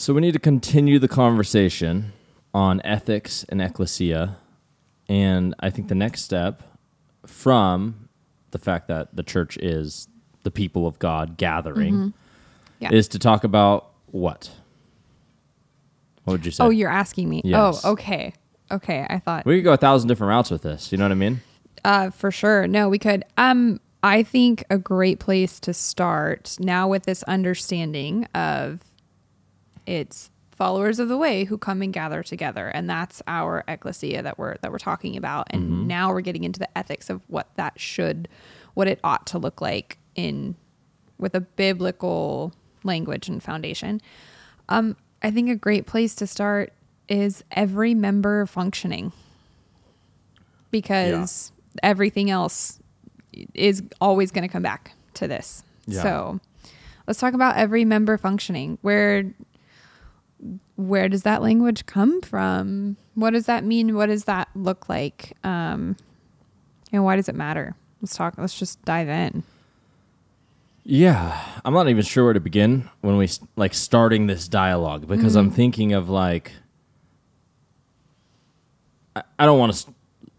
So we need to continue the conversation on ethics and ecclesia. And I think the next step from the fact that the church is the people of God gathering Mm-hmm. Yeah. is to talk about what? What would you say? Oh, you're asking me. Yes. Oh, okay. Okay. I thought we could go a thousand different routes with this. You know what I mean? uh for sure. No, we could um I think a great place to start now with this understanding of it's followers of the way who come and gather together and that's our ecclesia that we're that we're talking about. And now we're getting into the ethics of what that should what it ought to look like in with a biblical language and foundation. Um i think a great place to start is every member functioning. Because everything else is always going to come back to this. Yeah. so let's talk about every member functioning. Where where does that language come from? What does that mean? What does that look like? Um and why does it matter? Let's talk let's just dive in. Yeah, I'm not even sure where to begin when we like starting this dialogue because I'm thinking of like I, I don't want to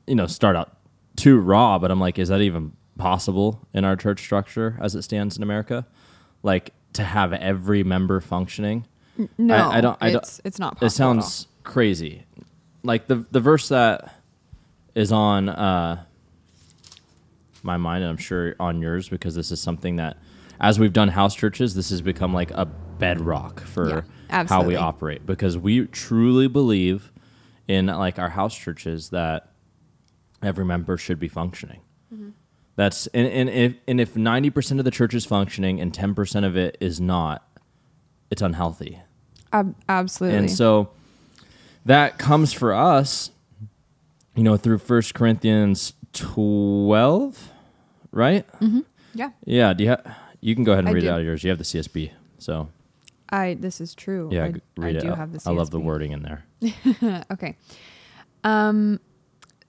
you know start out too raw, but I'm like is that even possible in our church structure as it stands in America? Like to have every member functioning? No I, I don't I don't it's, it's not possible it sounds crazy. Like the the verse that is on uh, my mind, and I'm sure on yours, because this is something that, as we've done house churches, this has become like a bedrock for Yeah, how we operate. Because we truly believe in like our house churches that every member should be functioning. Mm-hmm. That's and, and if and if ninety percent of the church is functioning and ten percent of it is not, it's unhealthy. Ab- absolutely And so that comes for us, you know, through First Corinthians 12, right? yeah Yeah. Do you ha- you can go ahead and I read do. it out of yours. You have the CSB. So, i this is true yeah, i, read I it. do have the I love the wording in there. okay. Um,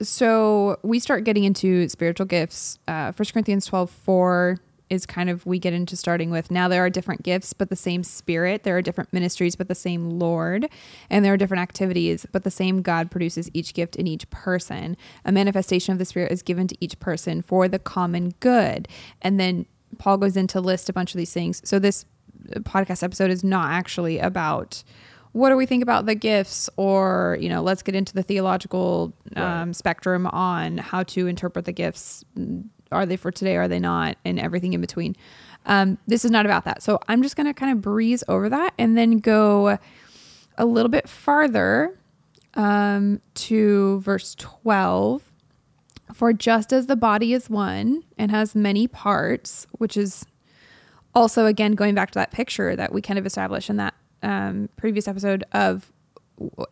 so we start getting into spiritual gifts. Uh, 1 Corinthians 12, 4 is kind of, we get into starting with now there are different gifts, but the same spirit. There are different ministries, but the same Lord. And there are different activities, but the same God produces each gift in each person. A manifestation of the spirit is given to each person for the common good. And then Paul goes into list a bunch of these things. So this podcast episode is not actually about what do we think about the gifts or you know let's get into the theological um, Right. spectrum on how to interpret the gifts are they for today are they not and everything in between. Um, this is not about that. So i'm just going to kind of breeze over that and then go a little bit farther um, to verse 12 for just as the body is one and has many parts which is also again going back to that picture that we kind of established in that um, previous episode of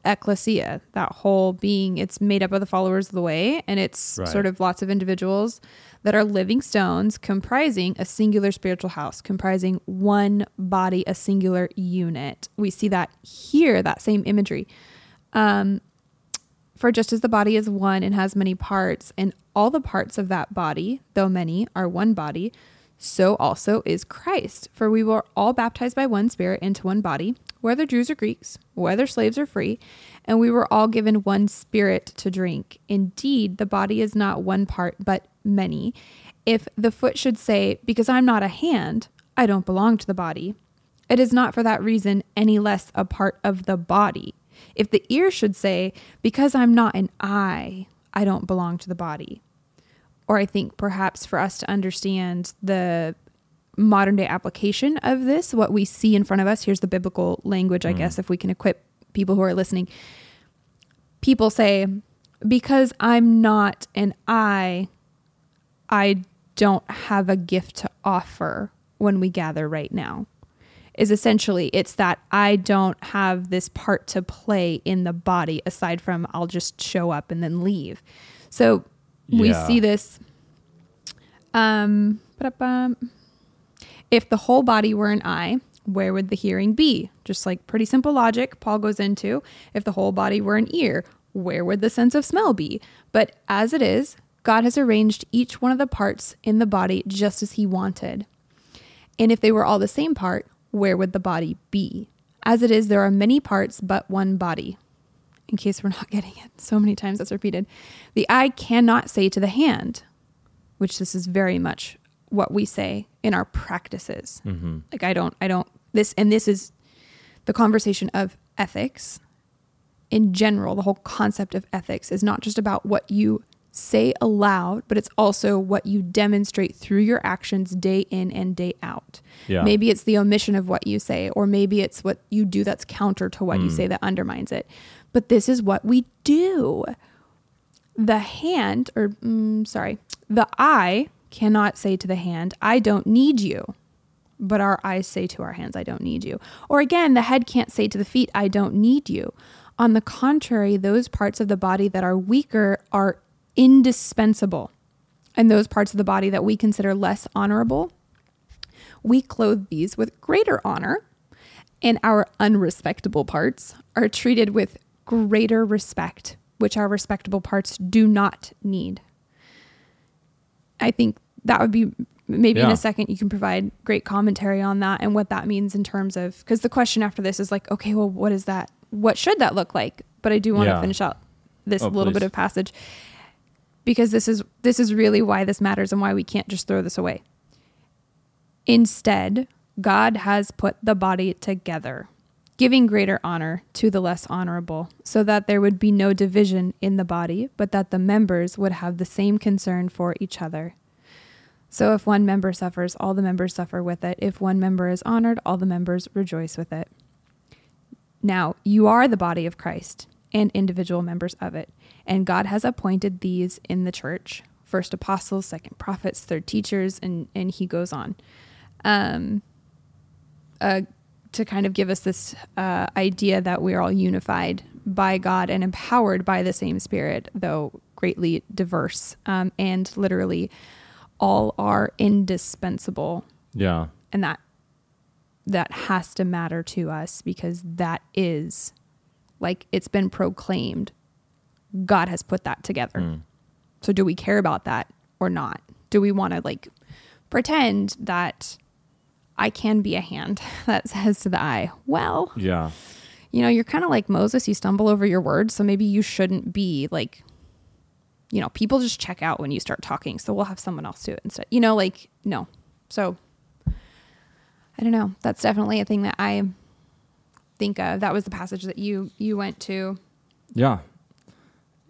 ecclesia that whole being. It's made up of the followers of the way and it's Right. sort of lots of individuals that are living stones comprising a singular spiritual house comprising one body a singular unit. We see that here that same imagery. Um, for just as the body is one and has many parts, and all the parts of that body, though many, are one body, so also is Christ. For we were all baptized by one Spirit into one body, whether Jews or Greeks, whether slaves or free, and we were all given one Spirit to drink. Indeed, the body is not one part, but many. If the foot should say, Because I'm not a hand, I don't belong to the body, it is not for that reason any less a part of the body. If the ear should say, Because I'm not an eye, I don't belong to the body. Or I think perhaps for us to understand the modern day application of this, what we see in front of us, here's the biblical language, I mm. guess, if we can equip people who are listening. People say, Because eye'm not an I, I don't have a gift to offer when we gather right now is essentially it's that I don't have this part to play in the body aside from I'll just show up and then leave. So we see this um if the whole body were an eye, where would the hearing be? Just like pretty simple logic Paul goes into. If the whole body were an ear, where would the sense of smell be? But as it is, God has arranged each one of the parts in the body just as he wanted. And if they were all the same part, where would the body be? As it is, there are many parts, but one body. In case we're not getting it, so many times that's repeated. The eye cannot say to the hand, which this is very much what we say in our practices. Mm-hmm. Like, I don't, I don't, this, and this is the conversation of ethics in general. The whole concept of ethics is not just about what you say aloud, but it's also what you demonstrate through your actions day in and day out. Yeah. Maybe it's the omission of what you say, or maybe it's what you do that's counter to what you say that undermines it. But this is what we do. The hand, or mm, sorry, the eye cannot say to the hand, I don't need you. But our eyes say to our hands, I don't need you. Or again, the head can't say to the feet, I don't need you. On the contrary, those parts of the body that are weaker are indispensable. And those parts of the body that we consider less honorable, we clothe these with greater honor, and our unrespectable parts are treated with greater respect, which our respectable parts do not need. I think that would be maybe in a second you can provide great commentary on that and what that means in terms of because the question after this is like, okay, well, what is that? What should that look like? But I do want to Yeah. finish out this Oh, little bit of passage because this is this is really why this matters and why we can't just throw this away. Instead, God has put the body together, giving greater honor to the less honorable, so that there would be no division in the body, but that the members would have the same concern for each other. So if one member suffers, all the members suffer with it. If one member is honored, all the members rejoice with it. Now, you are the body of Christ and individual members of it, and God has appointed these in the church first apostles, second prophets, third teachers, and, and he goes on. Um, uh, to kind of give us this uh, idea that we're all unified by God and empowered by the same Spirit, though greatly diverse, um, and literally all are indispensable Yeah. and that that has to matter to us because that is like it's been proclaimed god has put that together Mm. so do we care about that or not do we want to like pretend that i can be a hand that says to the eye well Yeah. you know you're kind of like moses you stumble over your words so maybe you shouldn't be like you know people just check out when you start talking so we'll have someone else do it instead. You know like no. So i don't know. That's definitely a thing that i think of. That was the passage that you you went to. Yeah.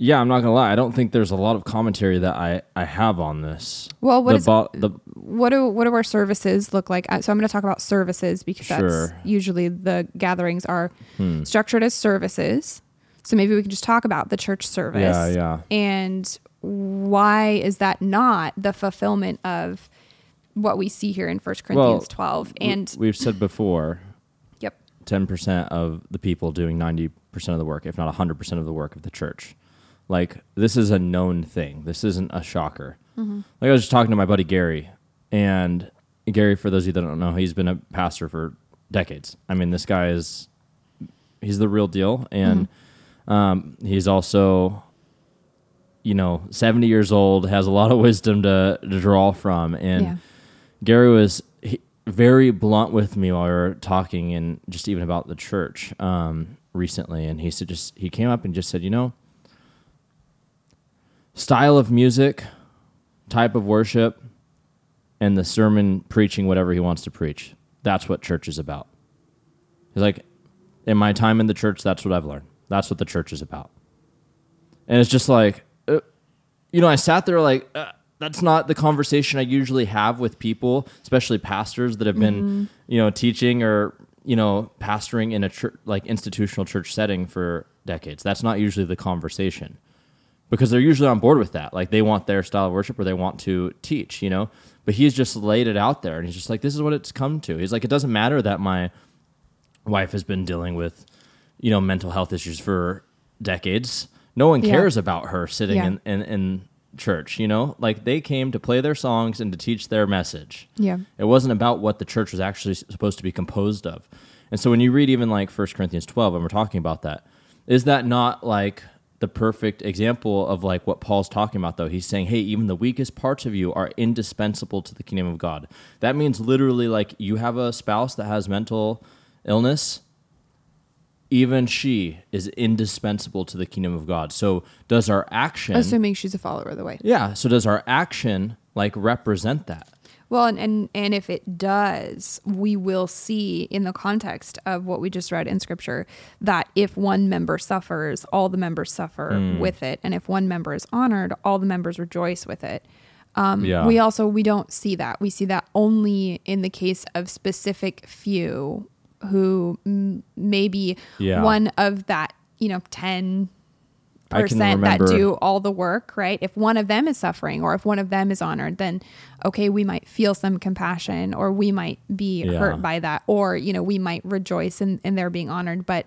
Yeah, I'm not gonna lie. I don't think there's a lot of commentary that I, I have on this. well what the, is bo- the what do what do our services look like Uh, so i'm going to talk about services because that's usually the gatherings are hmm. structured as services so maybe we can just talk about the church service Yeah, yeah. and why is that not the fulfillment of what we see here in 1 corinthians 12 and we've said before, yep ten percent of the people doing ninety percent of the work, if not hundred percent of the work of the church. Like this is a known thing. This isn't a shocker. Mm-hmm. Like I was just talking to my buddy Gary, and Gary, for those of you that don't know, he's been a pastor for decades. I mean, this guy is he's the real deal, and um, he's also you know 70 years old has a lot of wisdom to, to draw from and Yeah. gary was he, very blunt with me while we were talking and just even about the church um, recently and he said just he came up and just said you know style of music type of worship and the sermon preaching whatever he wants to preach. That's what church is about. He's like in my time in the church that's what i've learned. That's what the church is about. And it's just like uh, you know i sat there like uh, that's not the conversation i usually have with people especially pastors that have been you know teaching or you know pastoring in a church like institutional church setting for decades. That's not usually the conversation because they're usually on board with that. Like they want their style of worship or they want to teach you know? But he's just laid it out there and he's just like this is what it's come to. He's like it doesn't matter that my wife has been dealing with you know mental health issues for decades. No one Yeah. cares about her sitting Yeah. in, in, in church you know? Like they came to play their songs and to teach their message. Yeah. It wasn't about what the church was actually supposed to be composed of. And so when you read even like 1 corinthians 12 and we're talking about that is that not like the perfect example of like what paul's talking about though he's saying hey even the weakest parts of you are indispensable to the kingdom of god that means literally like you have a spouse that has mental illness even she is indispensable to the kingdom of God. So does our action Assuming she's a follower of the way. Yeah, so does our action like represent that? Well, and, and and if it does, we will see in the context of what we just read in scripture that if one member suffers, all the members suffer Hmm. with it, and if one member is honored, all the members rejoice with it. Um, Yeah. We also we don't see that. We see that only in the case of specific few who m- maybe Yeah. one of that you know ten percent that do all the work, right? If one of them is suffering or if one of them is honored, then okay, we might feel some compassion or we might be Yeah. hurt by that or, you know, we might rejoice in, in their being honored. But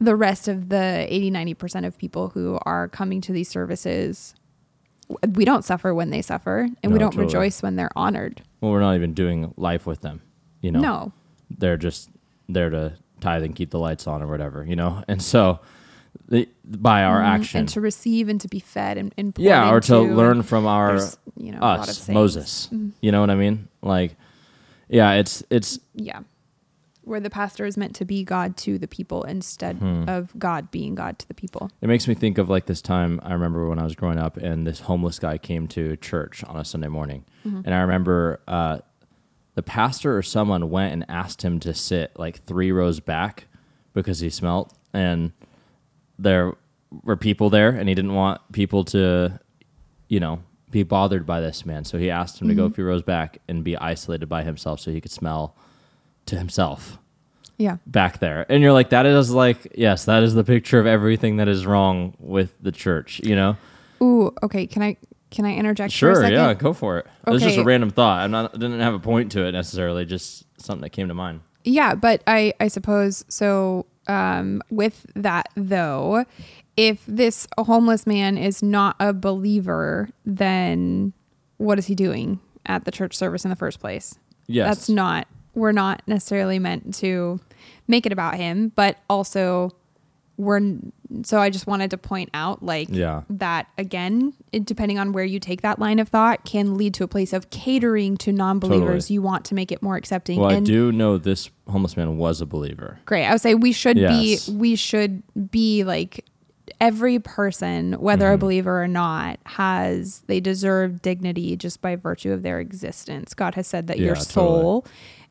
the rest of the 80, 90% of people who are coming to these services, we don't suffer when they suffer and we don't totally. rejoice when they're honored. Well, we're not even doing life with them, you know. No. They're just there to tithe and keep the lights on or whatever, you know. And so by our action. Mm-hmm. And to receive and to be fed and, and yeah or to learn from our you know, a lot of us moses. You know what i mean? Like yeah it's it's yeah. Where the pastor is meant to be god to the people instead Hmm. of god being god to the people. It makes me think of like this time i remember when i was growing up and this homeless guy came to church on a sunday morning. And i remember uh, the pastor or someone went and asked him to sit like three rows back because he smelt and there were people there and he didn't want people to you know be bothered by this man. So he asked him to go mm-hmm. a few rows back and be isolated by himself so he could smell to himself. Yeah. Back there. And you're like that is like yes that is the picture of everything that is wrong with the church you know? Ooh okay can i can i interject for a sure yeah go for it. It was just a random thought. I'm not I didn't have a point to it necessarily just something that came to mind. Yeah, but I I suppose so. Um, with that though, if this homeless man is not a believer, then what is he doing at the church service in the first place? yes That's not. We're not necessarily meant to make it about him, but also we're. So I just wanted to point out, like, Yeah. that again, it, depending on where you take that line of thought, can lead to a place of catering to non-believers. Totally. You want to make it more accepting. well i and do know this homeless man was a believer great. I would say we should Yes. be we should be like every person, whether Mm-hmm. a believer or not, has they deserve dignity just by virtue of their existence. God has said that your soul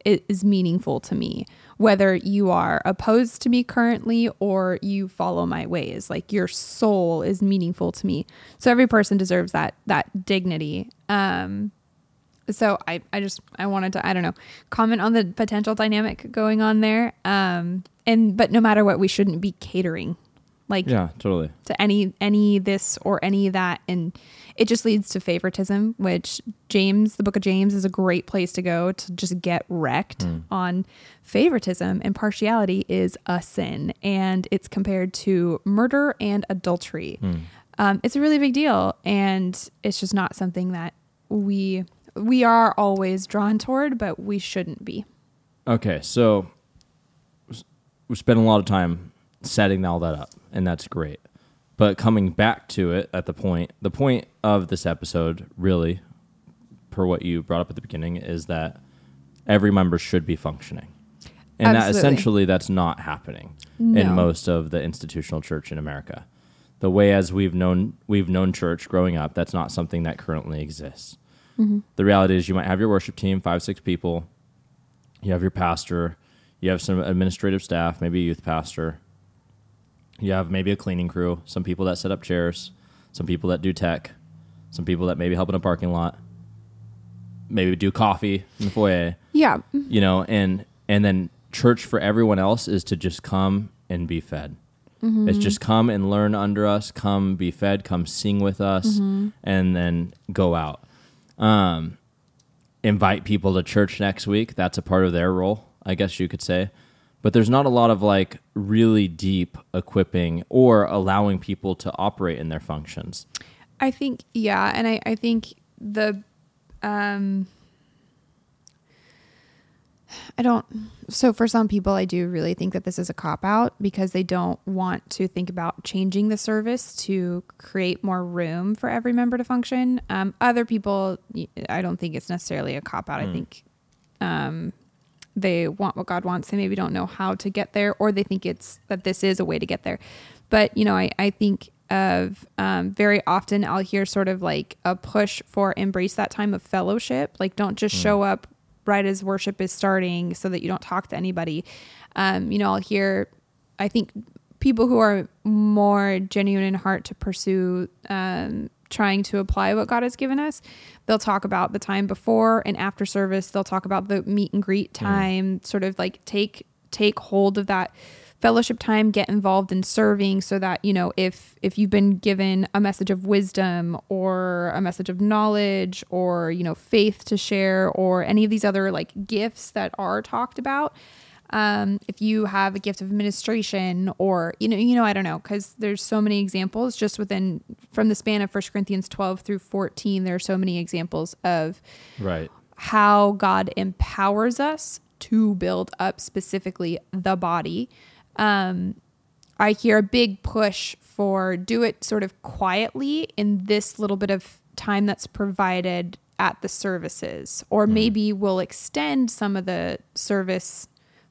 i- is meaningful to me. Whether you are opposed to me currently or you follow my ways, like your soul is meaningful to me. So every person deserves that that dignity. Um, so I, I just I wanted to I don't know comment on the potential dynamic going on there. Um, and but no matter what, we shouldn't be catering like yeah totally to any any this or any that, and it just leads to favoritism. Which James, the Book of James, is a great place to go to just get wrecked on favoritism and partiality is a sin, and it's compared to murder and adultery. Um, it's a really big deal, and it's just not something that we we are always drawn toward, but we shouldn't be. okay so we spent a lot of time setting all that up and that's great. But coming back to it at the point the point of this episode really per what you brought up at the beginning is that every member should be functioning. And that essentially that's not happening No. in most of the institutional church in america. The way as we've known we've known church growing up that's not something that currently exists. Mm-hmm. The reality is you might have your worship team five six people. You have your pastor. You have some administrative staff maybe a youth pastor you have maybe a cleaning crew some people that set up chairs some people that do tech some people that maybe help in a parking lot maybe do coffee in the foyer. Yeah, you know and and then church for everyone else is to just come and be fed. It's just come and learn under us come be fed come sing with us and then go out. Um, invite people to church next week. That's a part of their role i guess you could say but there's not a lot of like really deep equipping or allowing people to operate in their functions I think yeah, and I I think the um I don't so for some people I do really think that this is a cop out because they don't want to think about changing the service to create more room for every member to function. Um other people I don't think it's necessarily a cop out. I think um they want what God wants. They maybe don't know how to get there, or they think it's that this is a way to get there. But you know, I, I think of um, very often I'll hear sort of like a push for embrace that time of fellowship. Like, don't just show up right as worship is starting so that you don't talk to anybody. Um, you know, I'll hear, I think people who are more genuine in heart to pursue um, trying to apply what God has given us, they'll talk about the time before and after service. They'll talk about the meet and greet mm. time, sort of like take take hold of that fellowship time get involved in serving so that you know if if you've been given a message of wisdom or a message of knowledge or you know faith to share or any of these other like gifts that are talked about um, if you have a gift of administration or you know you know i don't know because there's so many examples just within from the span of 1 corinthians 12 through 14 there are so many examples of Right. how god empowers us to build up specifically the body um, i hear a big push for do it sort of quietly in this little bit of time that's provided at the services or maybe we'll extend some of the service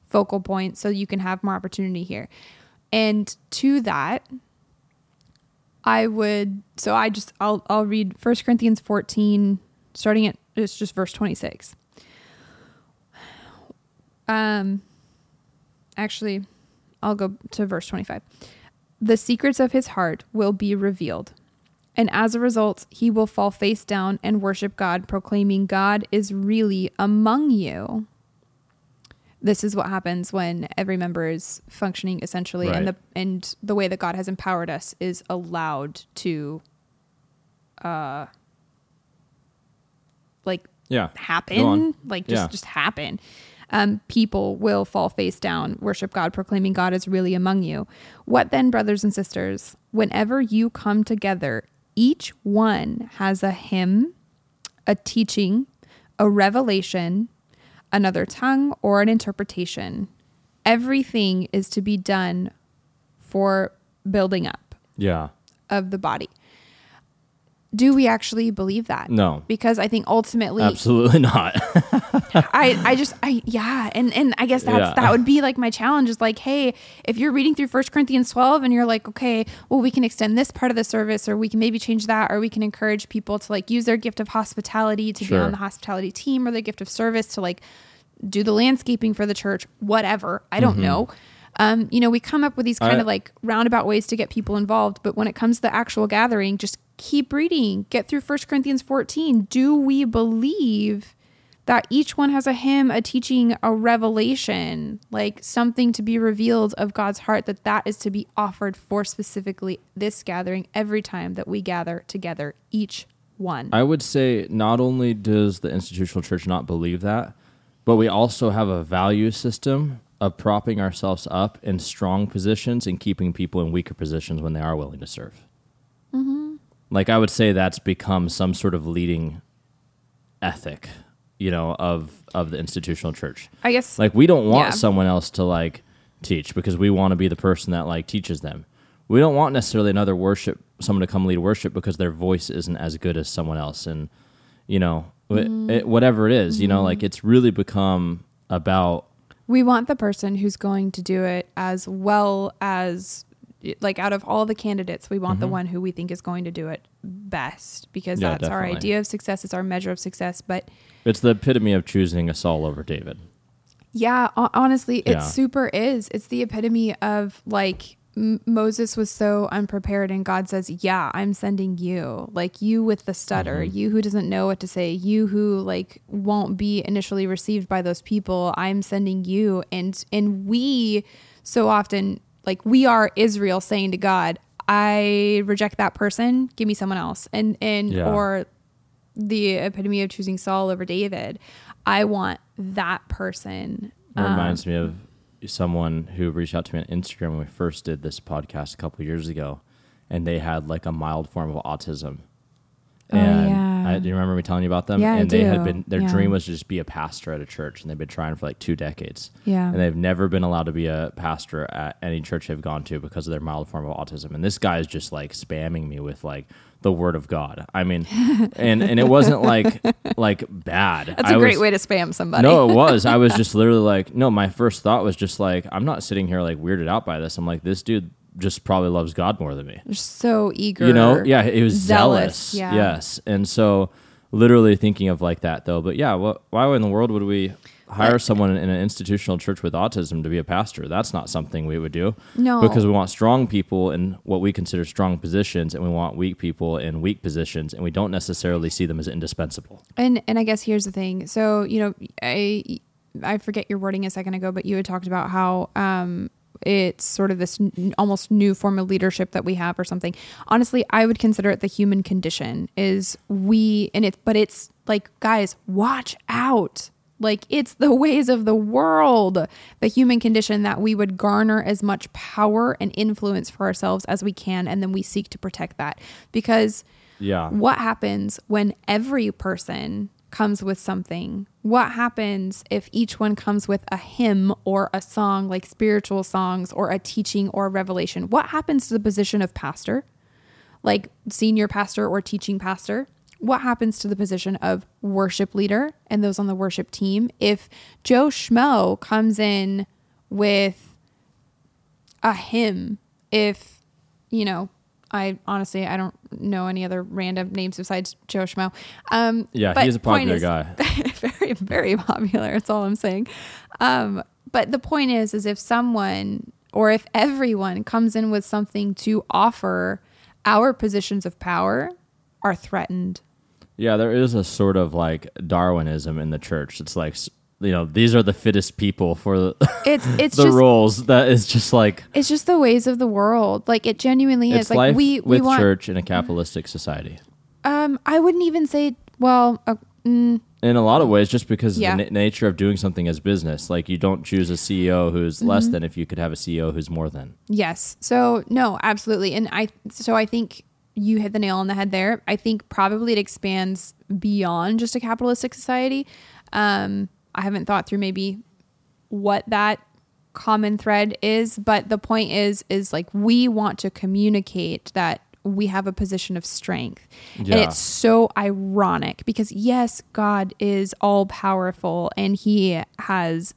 focal points so you can have more opportunity here and to that I would so I just I'll I'll read 1 Corinthians 14 starting at it's just verse 26. Um actually I'll go to verse 25. The secrets of his heart will be revealed. And as a result, he will fall face down and worship God, proclaiming God is really among you. This is what happens when every member is functioning essentially, and the and the way that God has empowered us is allowed to, uh, like Yeah. happen like just Yeah. just happen. Um, people will fall face down worship god proclaiming god is really among you. What then brothers and sisters? Whenever you come together each one has a hymn a teaching a revelation another tongue or an interpretation everything is to be done for building up Yeah. of the body do we actually believe that No. because i think ultimately Absolutely not. I, I just I yeah. And and I guess that's Yeah. that would be like my challenge is like hey if you're reading through First Corinthians 12 and you're like okay well we can extend this part of the service or we can maybe change that or we can encourage people to like use their gift of hospitality to be on the hospitality team or their gift of service to like do the landscaping for the church whatever. I don't know. Um, you know we come up with these kind Mm-hmm. I- of like roundabout ways to get people involved but when it comes to the actual gathering just keep reading. Get through First Corinthians 14 do we believe that each one has a hymn, a teaching, a revelation, like something to be revealed of God's heart that that is to be offered for specifically this gathering every time that we gather together, each one. I would say not only does the institutional church not believe that, but we also have a value system of propping ourselves up in strong positions and keeping people in weaker positions when they are willing to serve. Mm-hmm. Like I would say that's become some sort of leading ethic, you know, of of the institutional church. I guess Like we don't want Yeah. someone else to like teach because we want to be the person that like teaches them. We don't want necessarily another worship someone to come lead worship because their voice isn't as good as someone else and you know Mm-hmm. it, whatever it is, you know, like it's really become about we want the person who's going to do it as well as like out of all the candidates we want the one who we think is going to do it best because Mm-hmm. Yeah, that's our idea of success it's our measure of success but it's the epitome of choosing a Saul over David. Yeah, honestly, it Yeah. super is. It's the epitome of like M- Moses was so unprepared, and God says, "Yeah, I'm sending you. Like you with the stutter, Mm-hmm. you who doesn't know what to say, you who like won't be initially received by those people. I'm sending you." And and we so often like we are Israel saying to God, "I reject that person. Give me someone else." And and Yeah. or the epitome of choosing Saul over David. I want that person. It um, reminds me of someone who reached out to me on Instagram when we first did this podcast a couple years ago, and they had like a mild form of autism. Oh, And yeah. I, do you remember me telling you about them? Yeah, I and they had been their Yeah. dream was to just be a pastor at a church, and they've been trying for like two decades. Yeah. and they've never been allowed to be a pastor at any church they've gone to because of their mild form of autism. And this guy is just like spamming me with like the word of God. I mean, and and it wasn't like like bad. That's a a great way to spam somebody. No, it was. I was just literally like, no. My first thought was just like, I'm not sitting here like weirded out by this. I'm like, this dude just probably loves God more than me. They're so eager. You know? Yeah, he was zealous. zealous, yeah. Yes, and so literally thinking of like that though. But yeah, what, why in the world would we hire someone in an institutional church with autism to be a pastor? That's not something we would do. No. because we want strong people in what we consider strong positions, and we want weak people in weak positions, and we don't necessarily see them as indispensable. And and I guess here's the thing. So you know, I I forget your wording a second ago, but you had talked about how um it's sort of this n- almost new form of leadership that we have or something. Honestly, I would consider it the human condition is we and it's but it's like guys, watch out. Like it's the ways of the world, the human condition that we would garner as much power and influence for ourselves as we can and then we seek to protect that because Yeah, what happens when every person comes with something? What happens if each one comes with a hymn or a song, like spiritual songs or a teaching or a revelation? What happens to the position of pastor, like senior pastor or teaching pastor? What happens to the position of worship leader and those on the worship team if Joe Schmo comes in with a hymn if you know i honestly i don't know any other random names besides joe schmo um yeah, he's a popular is- guy. very very popular that's all i'm saying um but the point is is if someone or if everyone comes in with something to offer our positions of power are threatened Yeah, there is a sort of like Darwinism in the church. It's like you know these are the fittest people for the, it's it's the just roles. That is just like it's just the ways of the world like it genuinely is like we with we want church in a capitalistic society. um i wouldn't even say well uh, mm, In a lot of ways, just because Yeah. of the na- nature of doing something as business, like you don't choose a CEO who's Mm-hmm. less than if you could have a CEO who's more than. Yes. So no, absolutely. And I so I think you hit the nail on the head there. I think probably it expands beyond just a capitalistic society. Um, I haven't thought through maybe what that common thread is, but the point is is like we want to communicate that we have a position of strength. And it's so ironic because yes, God is all powerful and he has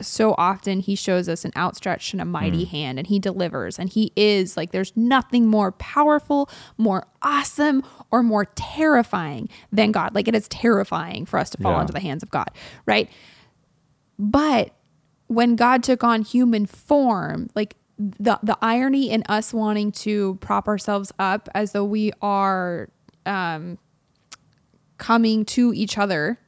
so often he shows us an outstretched and a mighty hand and he delivers and he is like there's nothing more powerful, more awesome or more terrifying than God. Like it is terrifying for us to fall Yeah. into the hands of God, right? But when God took on human form, like the the irony in us wanting to prop ourselves up as though we are um, coming to each other.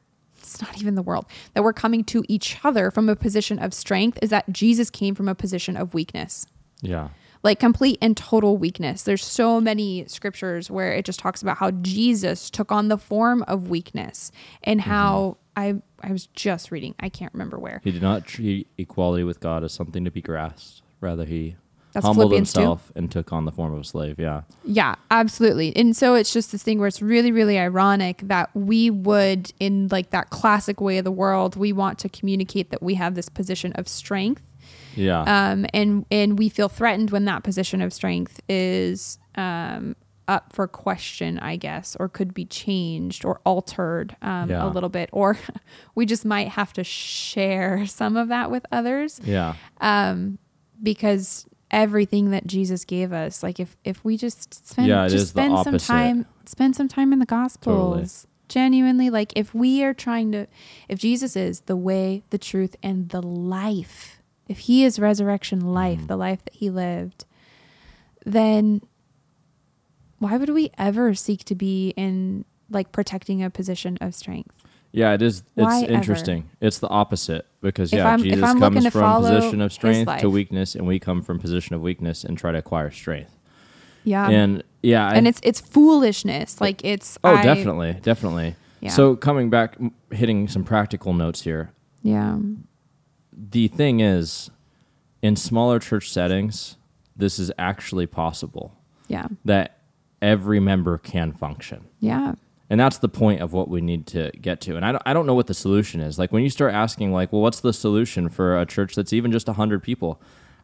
It's not even the world that we're coming to each other from a position of strength. Is that Jesus came from a position of weakness Yeah. like complete and total weakness. There's so many scriptures where it just talks about how Jesus took on the form of weakness and mm-hmm. how I I was just reading. I can't remember where. He did not treat equality with God as something to be grasped. Rather, he That's humbled Philippians 2. himself and took on the form of a slave. Yeah. Yeah, absolutely. And so it's just this thing where it's really, really ironic that we would, in like that classic way of the world, we want to communicate that we have this position of strength. Yeah. Um, and and we feel threatened when that position of strength is um, up for question, I guess, or could be changed or altered um, Yeah. a little bit, or we just might have to share some of that with others yeah. um, because everything that Jesus gave us, like if if we just spend Yeah, just spend some time spend some time in the Gospels. Genuinely, like if we are trying to, if Jesus is the way, the truth, and the life, if He is resurrection life, Mm-hmm. the life that He lived, then why would we ever seek to be in like protecting a position of strength? Yeah, it is. It's Why ever? interesting. It's the opposite because If yeah, I'm- Jesus comes from position of strength to weakness, and we come from position of weakness and try to acquire strength. Yeah, and yeah, I, and it's it's foolishness. Like it's oh, I- definitely, definitely. Yeah. So coming back, hitting some practical notes here. Yeah. The thing is, in smaller church settings, this is actually possible Yeah. that every member can function. Yeah. And that's the point of what we need to get to. And I don't, I don't know what the solution is. Like when you start asking, like, well, what's the solution for a church that's even just 100 people?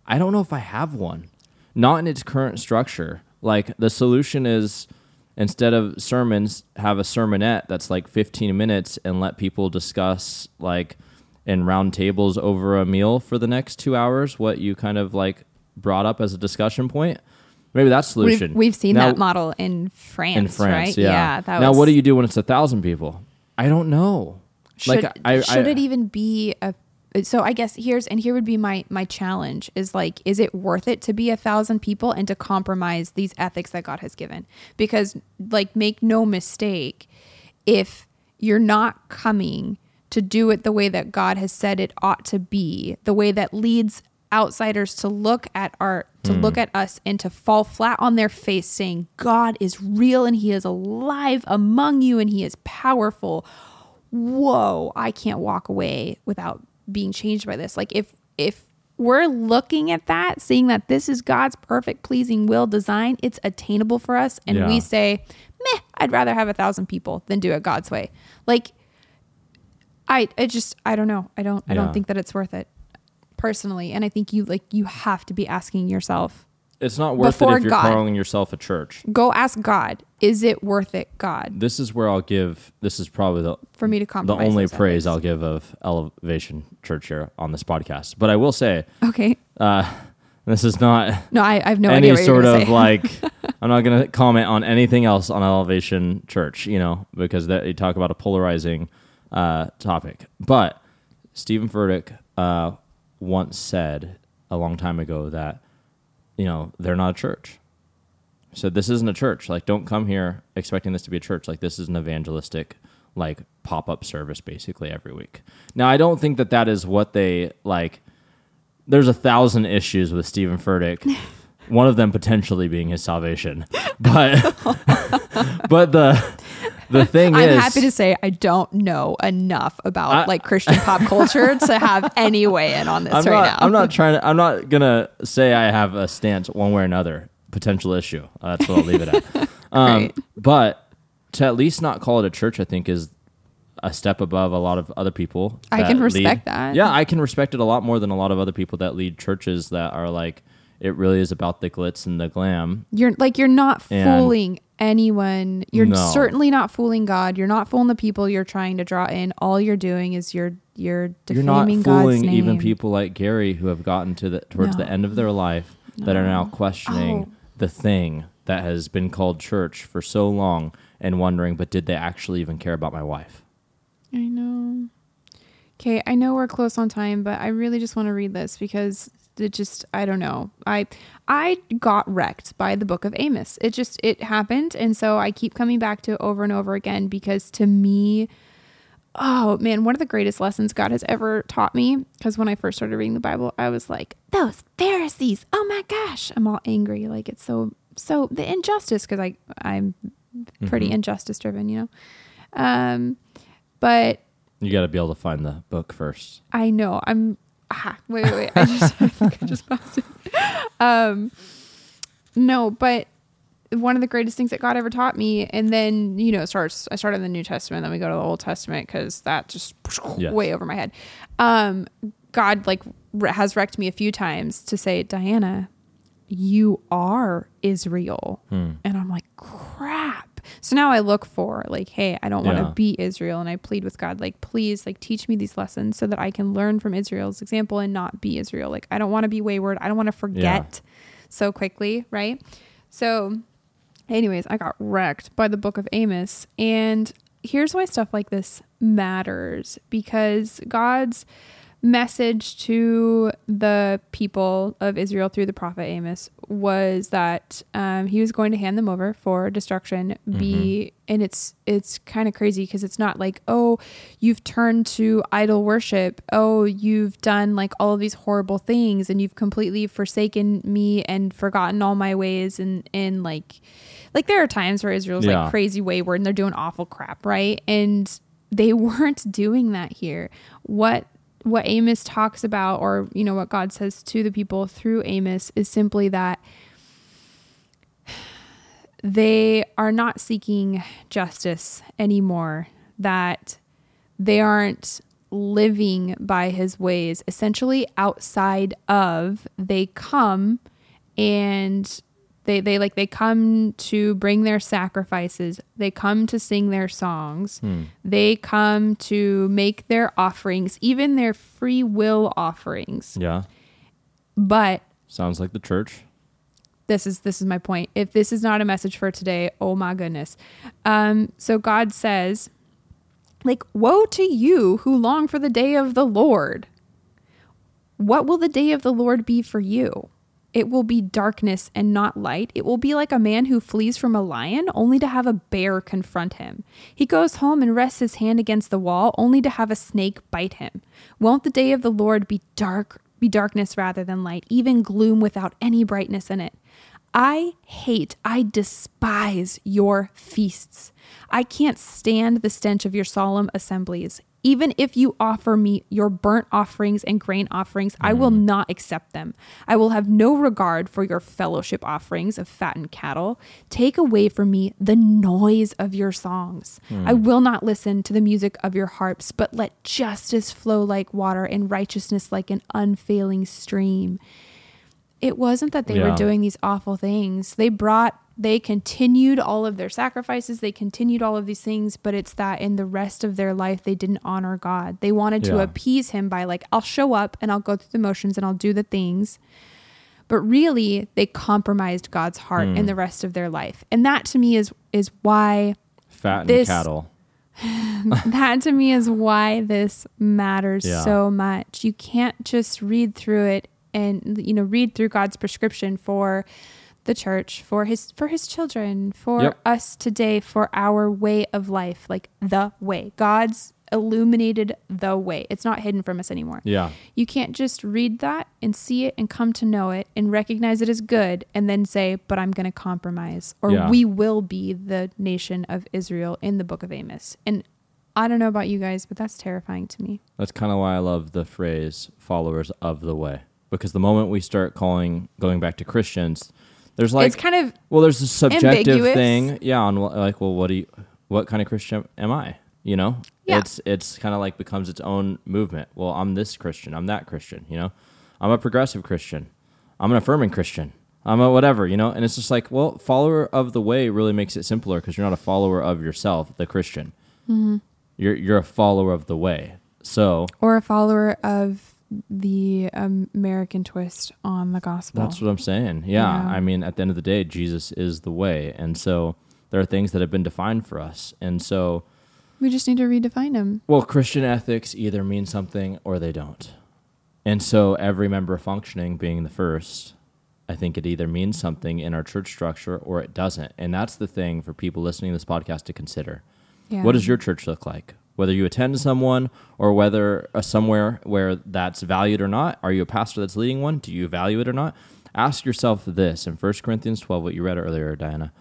I don't know if I have one. Not in its current structure. Like the solution is instead of sermons, have a sermonette that's like 15 minutes and let people discuss, like, in round tables over a meal for the next two hours, what you kind of like brought up as a discussion point. Maybe that's the solution. We've, we've seen Now- that model in France, in France. right? Yeah. that now, was, what do you do when it's a thousand people? I don't know. should, like, I, should I, it even be a so i guess here's and here would be my my challenge is like is it worth it to be a thousand people and to compromise these ethics that god has given because like make no mistake if you're not coming to do it the way that god has said it ought to be the way that leads outsiders to look at our to hmm. look at us and to fall flat on their face saying god is real and he is alive among you and he is powerful whoa, I can't walk away without being changed by this. Like if if we're looking at that, seeing that this is God's perfect, pleasing will design, it's attainable for us, and Yeah. we say, meh, I'd rather have a thousand people than do it God's way. Like I I just I don't know. I don't I don't think that it's worth it personally. And I think you like you have to be asking yourself, it's not worth it if you're God. calling yourself a church. go ask God, is it worth it, God, This is where I'll give. This is probably the for me to the compromise? only praise? I'll give of Elevation Church here on this podcast. But I will say, Okay. uh, this is not No, I, I have no any idea what you're sort gonna of say. like I'm not going to comment on anything else on Elevation Church, you know, because that you talk about a polarizing uh, topic. But Stephen Furtick uh, once said a long time ago that you know they're not a church. So this isn't a church. Like, don't come here expecting this to be a church. Like, this is an evangelistic like pop up service basically every week. Now, I don't think that that is what they like there's a thousand issues with Stephen Furtick. one of them potentially being his salvation, but but the the thing is I'm is, happy to say I don't know enough about I- like Christian pop culture to have any weigh in on this I'm right not. now. I'm not trying to. I'm not gonna say I have a stance one way or another. Potential issue. Uh, that's what I'll leave it at. Um, but to at least not call it a church, I think is a step above a lot of other people. I can respect lead- that. Yeah, I can respect it a lot more than a lot of other people that lead churches that are like it really is about the glitz and the glam. You're like you're not And- fooling anyone. You're No. certainly not fooling God. You're not fooling the people you're trying to draw in. All you're doing is you're you're defaming You're not defaming God's fooling name. even people like Gary who have gotten to the towards the end of their life that are now questioning Oh. the thing that has been called church for so long and wondering, but did they actually even care about my wife? I know. Okay, I know we're close on time, but I really just want to read this because it just I don't know. I I got wrecked by the book of Amos. It just it happened and so I keep coming back to it over and over again because to me oh man, one of the greatest lessons God has ever taught me because when I first started reading the Bible, I was like, those Pharisees. Oh my gosh, I'm all angry like it's so so the injustice because I I'm pretty injustice driven, you know. Um but You got to be able to find the book first. I know. I'm. Ah, wait, wait, wait. I just, I think I just paused it. Um, no, but one of the greatest things that God ever taught me, and then you know, it starts. I started in the New Testament, then we go to the Old Testament because that just Yes. way over my head. Um, God like has wrecked me a few times to say, Diana, you are Israel, Hmm. and I'm like, crap. So now I look for like, hey, I don't want to Yeah. be Israel, and I plead with God, like, please, like, teach me these lessons so that I can learn from Israel's example and not be Israel. Like, I don't want to be wayward. I don't want to forget so quickly, right? So, anyways, I got wrecked by the book of Amos, and here's why stuff like this matters because God's message to the people of Israel through the prophet Amos was that um, he was going to hand them over for destruction. Be and it's it's kind of crazy because it's not like oh you've turned to idol worship. Oh you've done like all of these horrible things and you've completely forsaken me and forgotten all my ways and and like like there are times where Israel's Yeah. like crazy wayward and they're doing awful crap right and they weren't doing that here. What what Amos talks about, or you know, what God says to the people through Amos, is simply that they are not seeking justice anymore, that they aren't living by his ways, essentially outside of, they come and they, they like they come to bring their sacrifices. They come to sing their songs. They come to make their offerings even their free will offerings. Yeah. but Sounds like the church. this is this is my point. If this is not a message for today oh my goodness. Um so god says like woe to you who long for the day of the lord. What will the day of the lord be for you it will be darkness and not light. It will be like a man who flees from a lion only to have a bear confront him. He goes home and rests his hand against the wall only to have a snake bite him. Won't the day of the Lord be dark, be darkness rather than light, even gloom without any brightness in it? I hate, I despise your feasts. I can't stand the stench of your solemn assemblies. Even if you offer me your burnt offerings and grain offerings, I will mm. not accept them. I will have no regard for your fellowship offerings of fattened cattle. Take away from me the noise of your songs. I mm. will not listen to the music of your harps, but let justice flow like water and righteousness like an unfailing stream it wasn't that they Yeah. were doing these awful things. They brought, they continued all of their sacrifices, they continued all of these things, but it's that in the rest of their life, they didn't honor God. They wanted to appease Him by, like, I'll show up and I'll go through the motions and I'll do the things. But really, they compromised God's heart Hmm. in the rest of their life. And that to me is, is why Fattened This- cattle. that to me is why this matters Yeah. so much. You can't just read through it and you know read through God's prescription for the church, for his for his children, for Yep. us today, for our way of life, like the way. God's illuminated the way. It's not hidden from us anymore. Yeah. You can't just read that and see it and come to know it and recognize it as good and then say, but I'm going to compromise or Yeah. we will be the nation of Israel in the book of Amos. And I don't know about you guys, but that's terrifying to me. That's kind of why I love the phrase followers of the way. Because the moment we start calling, going back to Christians, there's like, it's kind of well, there's a subjective ambiguous. thing. Yeah. On like, well, what do you, what kind of Christian am I? You know, Yeah. it's, it's kind of like becomes its own movement. Well, I'm this Christian. I'm that Christian, you know, I'm a progressive Christian. I'm an affirming Christian. I'm a whatever, you know, and it's just like, well, follower of the way really makes it simpler because you're not a follower of yourself, the Christian. Mm-hmm. You're you're a follower of the way. So or a follower of the American twist on the gospel. That's what I'm saying. Yeah. Yeah. I mean, at the end of the day, Jesus is the way. And so there are things that have been defined for us. And so, we just need to redefine them. well, Christian ethics either mean something or they don't. And so every member functioning being the first, I think it either means something in our church structure or it doesn't. And that's the thing for people listening to this podcast to consider. Yeah. What does your church look like? Whether you attend someone or whether uh, somewhere where that's valued or not, are you a pastor that's leading one? Do you value it or not? Ask yourself this in 1 Corinthians 12, what you read earlier, Diana.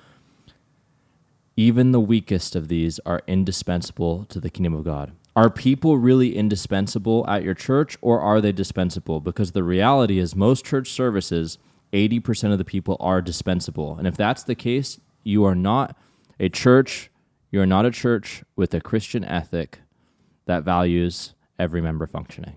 Even the weakest of these are indispensable to the kingdom of God. Are people really indispensable at your church or are they dispensable? Because the reality is, most church services, 80% of the people are dispensable. And if that's the case, you are not a church, you are not a church with a Christian ethic that values every member functioning.